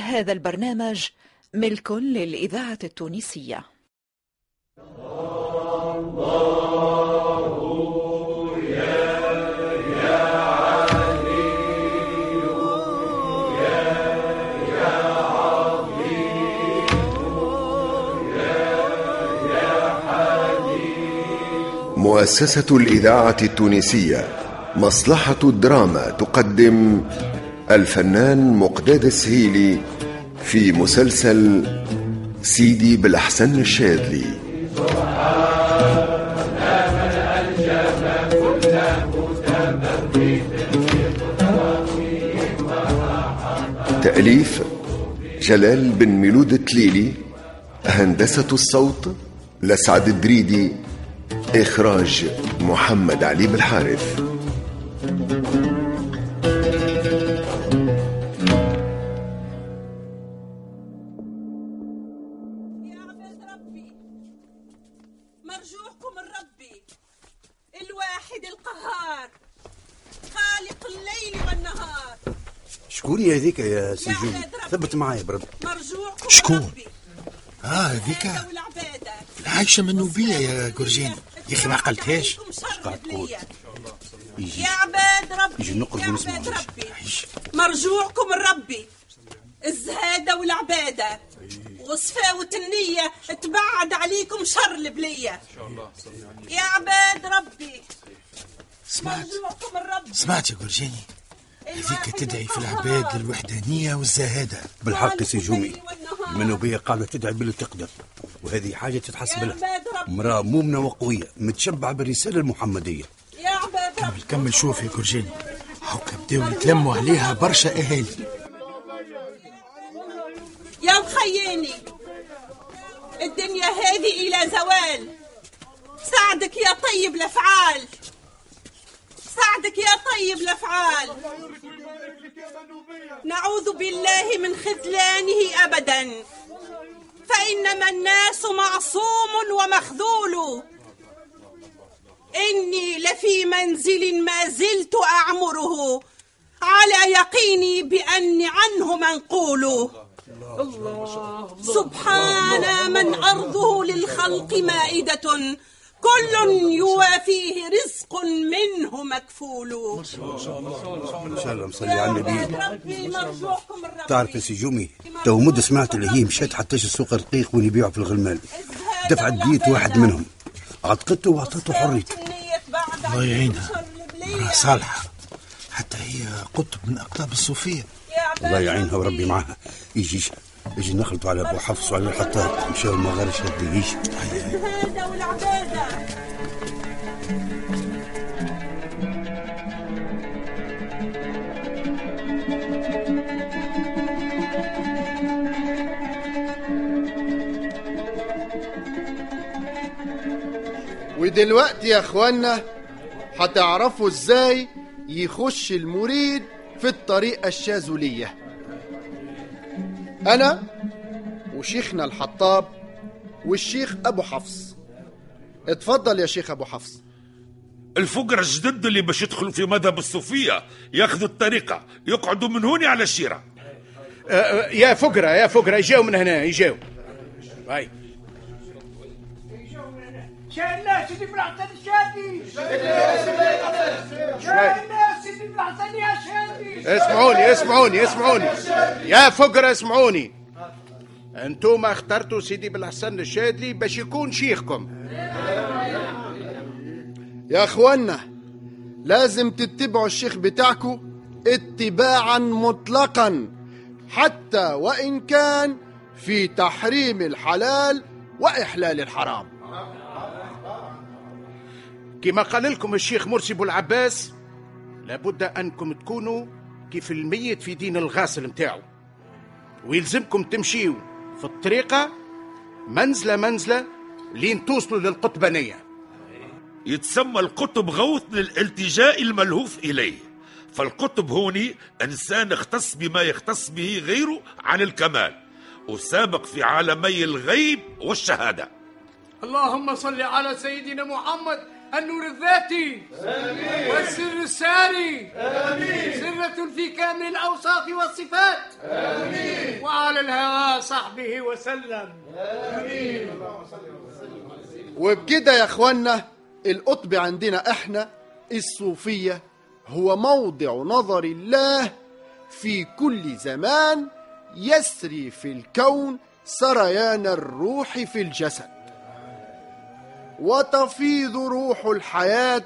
هذا البرنامج ملك للإذاعة التونسية. مؤسسة الإذاعة التونسية مصلحة الدراما تقدم الفنان مقداد السهيلي في مسلسل سيدي بالأحسن الشاذلي. تأليف جلال بن ميلود التليلي هندسة الصوت لسعد الدريدي إخراج محمد علي بالحارث. شكون يا هذيك يا سي يا جوني عباد ربي. ثبت معايا برد مرجوعكم شكون؟ آه هذيك. عايشة من نوبية يا جورجين يا أخي ما عقلتهاش. قاعد تقول؟ يجي. يا عباد ربي يجي نقرب يا ونسمع. مرجوعكم الربي الزهادة والعبادة. وصفاوة النية تبعد عليكم شر البلية. يا عباد ربي. سمعت. مرجوعكم الربي. سمعت يا جورجيني هذيك تدعي في العباد للوحدانية والزهادة. بالحق يا سي جومي. المنوبية قاعدة تدعي باللي تقدر وهذه حاجة تتحسب يا لها امرأة مؤمنة وقوية متشبعة بالرسالة المحمدية. يا عباد ربي. كمل شوف يا جورجيني هاكا بداو يتلموا عليها برشا أهالي. يا مخياني الدنيا هذه إلى زوال. ساعدك يا طيب الأفعال. ساعدك يا طيب الأفعال. نعوذ بالله من خذلانه أبدا. فإنما الناس معصوم ومخذول. إني لفي منزل ما زلت أعمره. على يقيني بأني عنه منقول. سبحان من أرضه للخلق مائدة. كل يوافيه رزق منه مكفول. إن شاء الله نصلي يا على النبي. عباد ربي مرجوعكم الرب تعرف يا سي جومي تو مدة سمعت اللي هي مشات حتى السوق رقيق وين يبيعوا في الغلمان دفعت ديت واحد منهم. عتقته وعطته حريته الله يعينها. صالحة. حتى هي قطب من أقطاب الصوفية. الله يعينها وربي معاها. يجي يجي نخلطوا على أبو حفص وعلى الحطاب. مشاو المغارش هدي يجي الزهادة والعبادة ودلوقتي يا اخوانا هتعرفوا إزاي يخش المريد في الطريقة الشاذلية أنا وشيخنا الحطاب والشيخ أبو حفص. اتفضل يا شيخ أبو حفص. الفقراء الجدد اللي باش يدخلوا في مذهب الصوفية ياخذوا الطريقة يقعدوا من هوني على الشيرة. يا فقرة يا فقرة يجاو من هنا يجاو. هاي. شايلنا سيدي بالحسن الشادي شايلنا سيدي بالحسن يا شادي اسمعوني اسمعوني اسمعوني. يا فقرة اسمعوني. أنتم اخترتوا سيدي بالحسن الشاذلي باش يكون شيخكم. يا اخوانا لازم تتبعوا الشيخ بتاعكم اتباعا مطلقا حتى وإن كان في تحريم الحلال وإحلال الحرام. كما قال لكم الشيخ مرسي ابو العباس لابد أنكم تكونوا كيف الميت في دين الغاسل متاعه ويلزمكم تمشيوا في الطريقة منزلة منزلة لين توصلوا للقطبانية يتسمى القطب غوث للالتجاء الملهوف إليه. فالقطب هوني إنسان اختص بما يختص به غيره عن الكمال وسابق في عالمي الغيب والشهادة. اللهم صل على سيدنا محمد النور الذاتي. آمين. والسر الساري. آمين. سرة في كامل الأوصاف والصفات. آمين. وعلى الهوى صحبه وسلم. وبكده يا اخوانا القطب عندنا إحنا الصوفية هو موضع نظر الله في كل زمان يسري في الكون سريان الروح في الجسد. وتفيض روح الحياة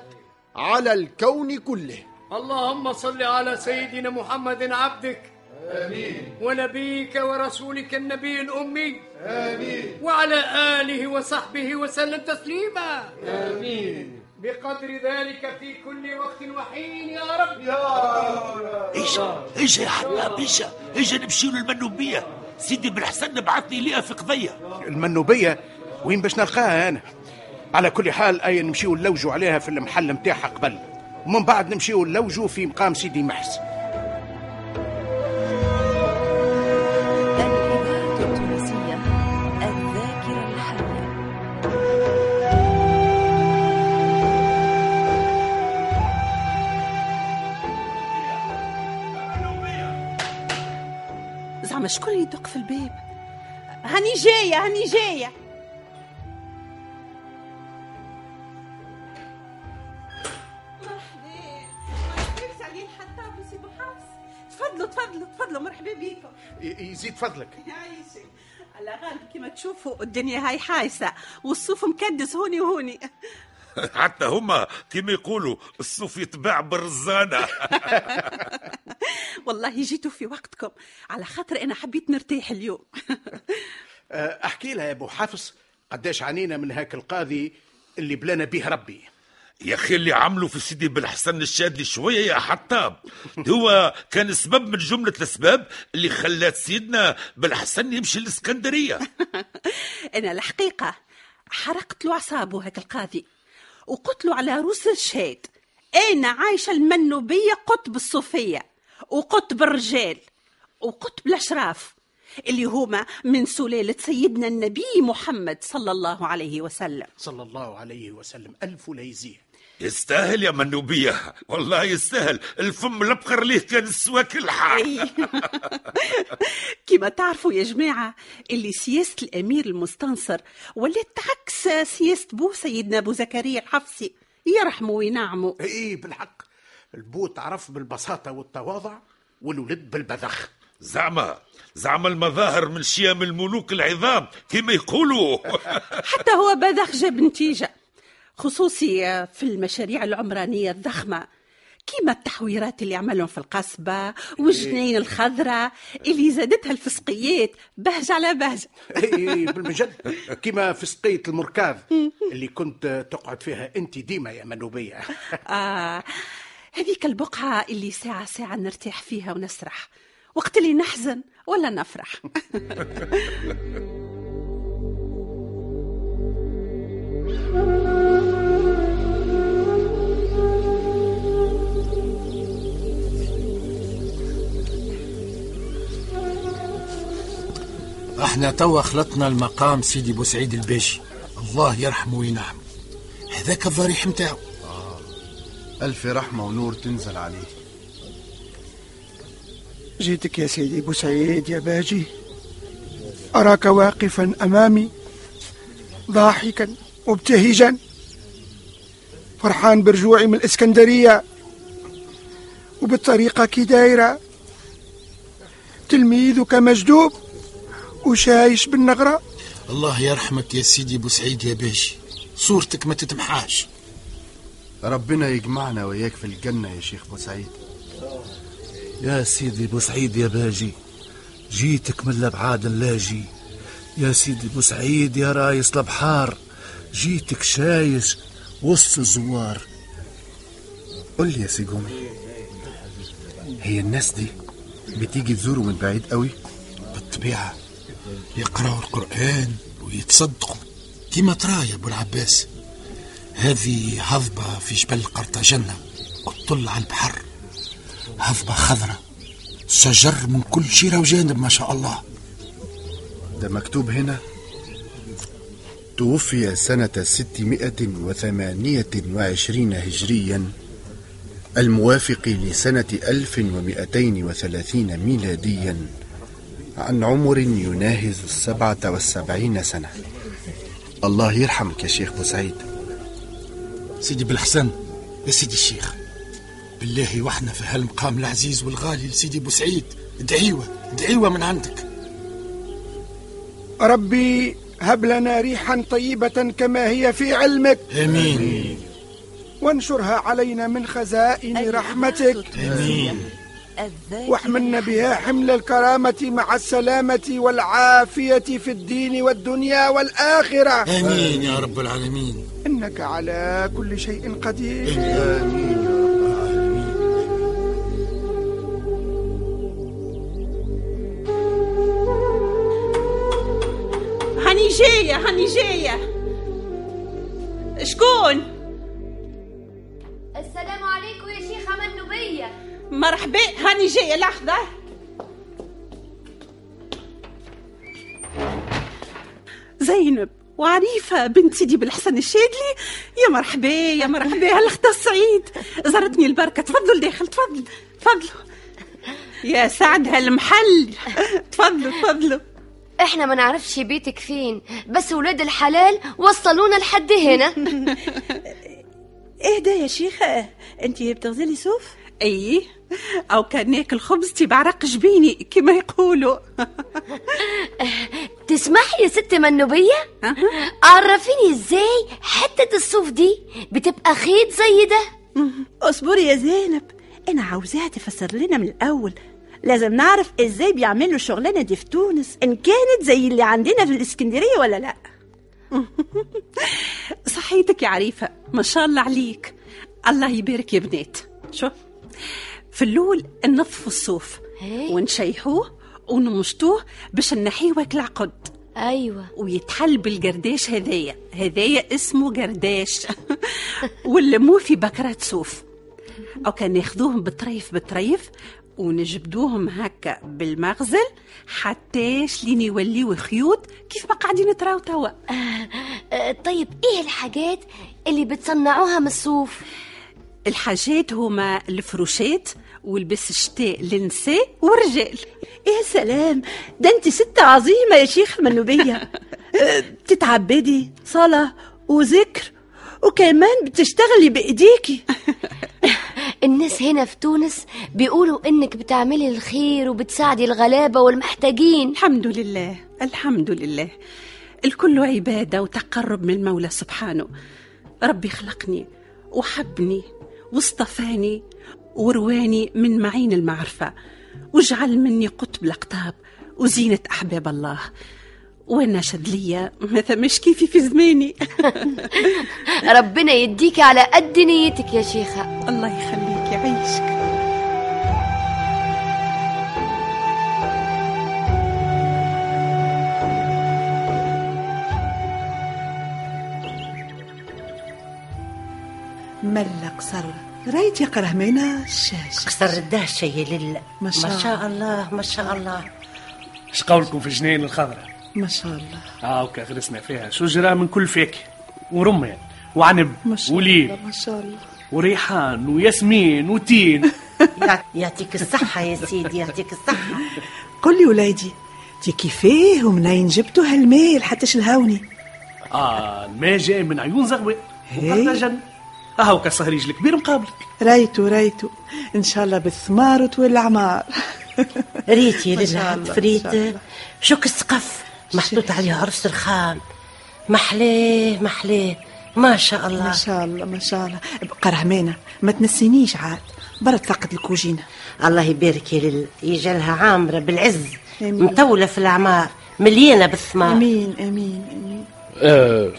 على الكون كله. اللهم صل على سيدنا محمد عبدك. آمين. ونبيك ورسولك النبي الأمي. آمين. وعلى آله وصحبه وسلم تسليما. آمين. بقدر ذلك في كل وقت وحين يا رب. يا رب. إيش إيش يا حباب إيش إيش نمشي للمنوبيه سيدي بن حسن بعثني ليها في قضيه المنوبية؟ وين باش نلقاها أنا؟ على كل حال أي نمشيو نلوجوا عليها في المحل متاعها قبل. ومن بعد نمشيو نلوجوا في مقام سيدي محس. زعما شكون يدق في الباب؟ هاني جاية هاني جاية. بيكم يزيد فضلك يعيشك على غالب كما تشوفوا الدنيا هاي حايسة والصوف مكدس هوني وهوني حتى هما كما يقولوا الصوف يتباع بالرزانه والله جيتوا في وقتكم على خاطر أنا حبيت نرتاح اليوم احكي لها يا ابو حافظ قداش عانينا من هاك القاضي اللي بلانا به ربي يا أخي اللي عملوا في سيدي بن حسن الشاذلي شوية يا حطاب. هو كان سبب من جملة الأسباب اللي خلات سيدنا بن حسن يمشي الاسكندريه أنا الحقيقة حرقت له أعصابه هاك القاضي وقلت له على روس الشهاد أنا عايشة المنوبية قطب الصوفية وقطب الرجال وقطب الأشراف اللي هما من سلالة سيدنا النبي محمد صلى الله عليه وسلم. صلى الله عليه وسلم. ألف لا يزيه يستاهل يا منوبية. والله يستاهل. الفم الابقر ليه كان السواك الحار أي. كما تعرفوا يا جماعة اللي سياسة الأمير المستنصر ولات تعكس سياسة بو سيدنا أبو زكريا الحفصي. يرحموا وينعموا اي بالحق. البوت عرف بالبساطة والتواضع والولد بالبذخ. زعما. زعما المظاهر من شيام الملوك العظام كما يقولوا. حتى هو بذخ جاب نتيجة. خصوصي في المشاريع العمرانية الضخمة. كيما التحويرات اللي عملهم في القصبة والجنين الخضراء اللي زادتها الفسقيات بهج على بهج إي بالمجد. كما في سقية المركاض اللي كنت تقعد فيها أنت ديما يا منوبية. آه هذيك البقعة اللي ساعة ساعة نرتاح فيها ونسرح. وقت اللي نحزن ولا نفرح. إحنا توا خلطنا المقام سيدي بوسعيد الباشي الله يرحمه وينعم هذاك الضريح متاعو. ألف رحمة ونور تنزل عليه. جيتك يا سيدي بوسعيد يا باجي. أراك واقفا أمامي ضاحكا مبتهجا. فرحان برجوعي من الإسكندرية. وبالطريقة كي دايرة. تلميذك مجدوب. وشايش بالنغرة الله يرحمك يا سيدي بوسعيد يا باشي. صورتك ما تتمحاش. ربنا يجمعنا وياك في الجنة يا شيخ بوسعيد يا سيدي بوسعيد يا باجي جيتك من الأبعاد اللاجي. يا سيدي بوسعيد يا رايس البحار جيتك شايش وسط الزوار. قل لي يا سي جومي هي الناس دي بتيجي تزوروا من بعيد قوي؟ بالطبيعة. يقرأوا القرآن ويتصدقوا. كما ترى يا أبو العباس. هذه هضبة في جبل قرطاجنة وتطل على البحر. هضبة خضراء شجر من كل شيرة وجانب ما شاء الله. ده مكتوب هنا؟ توفي سنة ستمائة وثمانية وعشرين هجريا الموافق لسنة ألف ومئتين وثلاثين ميلاديا. عن عمر يناهز السبعة والسبعين سنة. الله يرحمك يا شيخ بوسعيد سيدي بالحسن يا سيدي الشيخ. بالله وإحنا في هالمقام العزيز والغالي لسيدي بوسعيد ادعيوه ادعيوه من عندك. ربي هب لنا ريحا طيبة كما هي في علمك. آمين. وانشرها علينا من خزائن رحمتك. امين واحملنا بها حمل الكرامة مع السلامة والعافية في الدين والدنيا والآخرة. آمين يا رب العالمين. إنك على كل شيء قدير. آمين. هاني جاية هاني جاية شكون؟ مرحبا هاني جاية لحظة زينب وعريفة بنت سيدي بالحسن الشادلي يا مرحبا يا مرحبا هالأخت السعيد زارتني البركة. تفضلوا داخل تفضلوا تفضلوا يا سعد هالمحل. تفضلوا تفضلوا إحنا ما نعرفش بيتك فين بس ولاد الحلال وصلونا لحد هنا. اهدى يا شيخة؟ انت بتغزلي صوف؟ أي؟ أو كأن ناكل خبزتي بعرق جبيني كما يقولوا. تسمحي يا ست منوبية؟ عرفيني إزاي حتة الصوف دي بتبقى خيط زي ده اصبري يا زينب أنا عاوزاها تفسر لنا من الأول. لازم نعرف إزاي بيعملوا الشغلانه دي في تونس إن كانت زي اللي عندنا في الإسكندرية ولا لأ؟ صحيتك يا عريفة ما شاء الله عليك. الله يبارك يا بنات. شوف. في اللول ننظفوا الصوف ونشيحوه ونمشطوه باش نحيه واكل العقد أيوه. ويتحل بالقرداش هذايا هذايا اسمه قرداش ونلموه في بكرات صوف. أو كان ناخذوهم بطريف بطريف ونجبدوهم هكا بالمغزل حتىش لين يوليو خيوط كيف ما قاعدين تراو توا. آه، طيب إيه الحاجات اللي بتصنعوها من الصوف؟ الحاجات هما الفروشات والبس الشتاء للنساء والرجال يا سلام ده أنت ست عظيمة يا شيخ منوبيه أه، بتتعبدي صلاة وذكر وكمان بتشتغلي بإيديكي. الناس هنا في تونس بيقولوا إنك بتعملي الخير وبتساعدي الغلابة والمحتاجين. الحمد لله الحمد لله. الكل عبادة وتقرب من المولى سبحانه. ربي خلقني وحبني واصطفاني ورواني من معين المعرفة. واجعل مني قطب الأقطاب وزينة أحباب الله. وأنا شدلية ما ثمش كيفي في زماني. ربنا يديك على قد نيتك يا شيخة. الله يخليك يعيشك. ملا قصر رأيت يا قرهمينة الشاش قصر الدهشة يا لله ما شاء ما شاء الله. ما شاء الله. إيش قولكم في جنين الخضراء ما شاء الله. آه وكا غرسنا فيها. شجرة من كل فاكهة ورمان وعنب ما شاء وليل الله ما شاء الله. وريحان وياسمين وتين. يع- يعطيك الصحة يا سيدي يعطيك الصحة. قل لي ولادي تي كيفاه ومنين جبتوا هالمال حتى شلهاوني. آه الماء جاي من عيون زغوة هي. وقرطاجن آه وكا صهريج الكبير مقابلك رأيتو رأيتو. إن شاء الله بالثمار وتولي العمار ريت يا ما شاء لله الله، فريت. شوك السقف محطوط عليه عرس رخام محلاه محلاه ما شاء الله. ما شاء الله ما شاء الله. قرهمانة ما تنسينيش عاد. برد فقد الكوجينة. الله يبارك يا لله يجعلها عامرة بالعز. آمين. مطولة في الأعمار. مليانة بالثمار. آمين آمين آمين. آه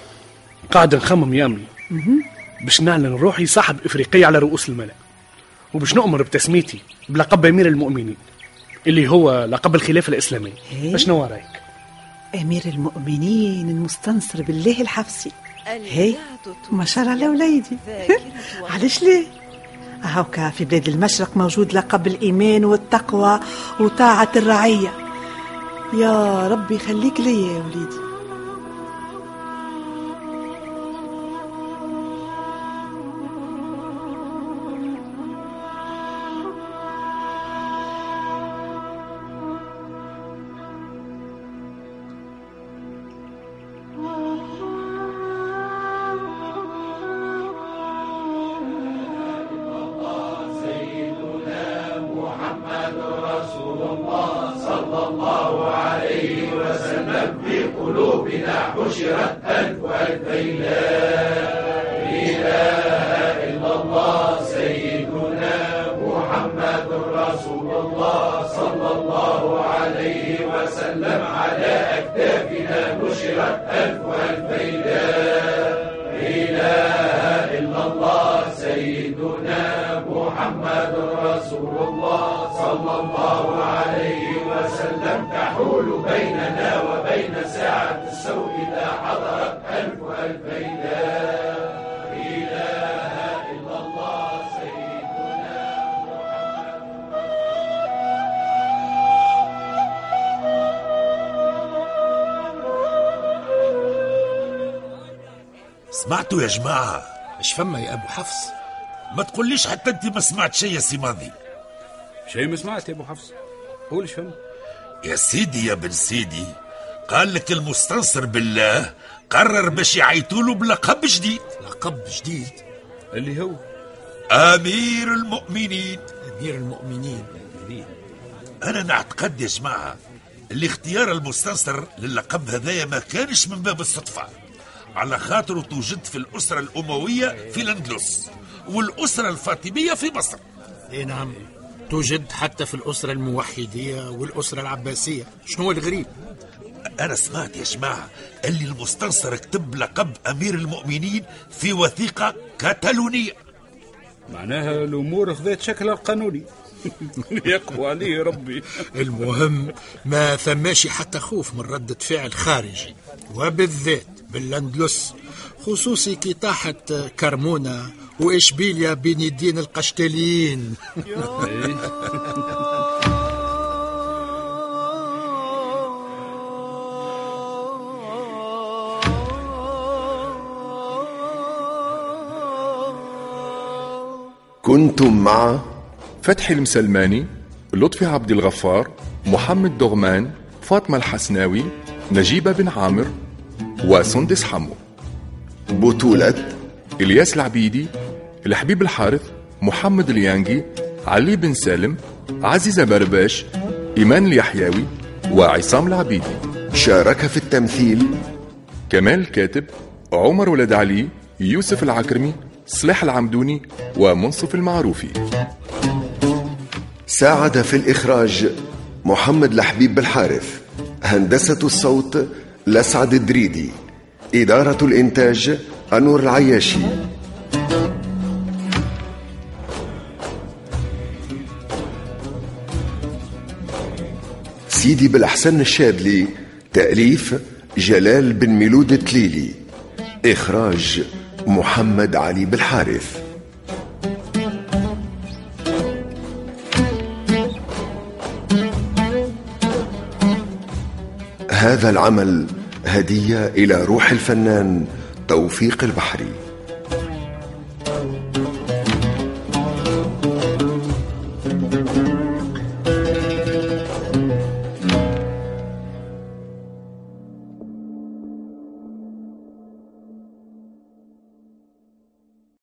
قاعد نخمم يا أمي. مهم. باش نعلن روحي صاحب إفريقية على رؤوس الملأ. وباش نؤمر بتسميتي بلقب أمير المؤمنين اللي هو لقب الخلافة الإسلامية. إيه؟ شنو رأيك؟ أمير المؤمنين المستنصر بالله الحفصي. هي؟ ما شاء الله وليدي. علاش ليه؟ هاوكا في بلاد المشرق موجود لقب الإيمان والتقوى وطاعة الرعية. يا ربي خليك ليا يا وليدي. وسلم على أكتافنا نشرت ألف سمعتوا يا جماعة؟ إيش فما يا أبو حفص؟ ما تقوليش حتى أنت ما سمعت شيء يا سي ماضي شيء ما سمعت يا أبو حفص؟ قول إيش فما. يا سيدي يا بن سيدي قال لك المستنصر بالله قرر باش يعيطوا بلقب جديد. لقب جديد؟ اللي هو؟ أمير المؤمنين. أمير المؤمنين. أنا نعتقد يا جماعة اللي اختيار المستنصر للقب هذايا ما كانش من باب الصدفة. على خاطر توجد في الأسرة الأموية في الأندلس والأسرة الفاطمية في مصر. اي نعم. توجد حتى في الأسرة الموحدية والأسرة العباسية. شنو هو الغريب؟ أنا سمعت يا جماعة اللي المستنصر كتب لقب أمير المؤمنين في وثيقة كتالونيه معناها الأمور خذت شكلها القانوني يقوى عليه ربي. المهم ما ثماش حتى خوف من ردة فعل خارجي. وبالذات بالأندلس خصوصي كي طاحت كرمونة وإشبيليا بين يدين القشتاليين. كنتم مع فتحي المسلماني لطفي عبد الغفار محمد دغمان فاطمة الحسناوي نجيبة بن عامر وسندس حمو. بطولة إلياس العبيدي الحبيب الحارث محمد اليانجي علي بن سالم عزيزة برباش إيمان اليحيوي وعصام العبيدي. شارك في التمثيل كمال الكاتب عمر ولد علي يوسف العكرمي صلاح العمدوني ومنصف المعروفي. ساعد في الإخراج محمد لحبيب بالحارث هندسة الصوت لسعد الدريدي إدارة الإنتاج أنور العياشي. سيدي بالأحسن الشاذلي تأليف جلال بن ميلود التليلي. إخراج محمد علي بالحارث. هذا العمل هدية إلى روح الفنان توفيق البحري.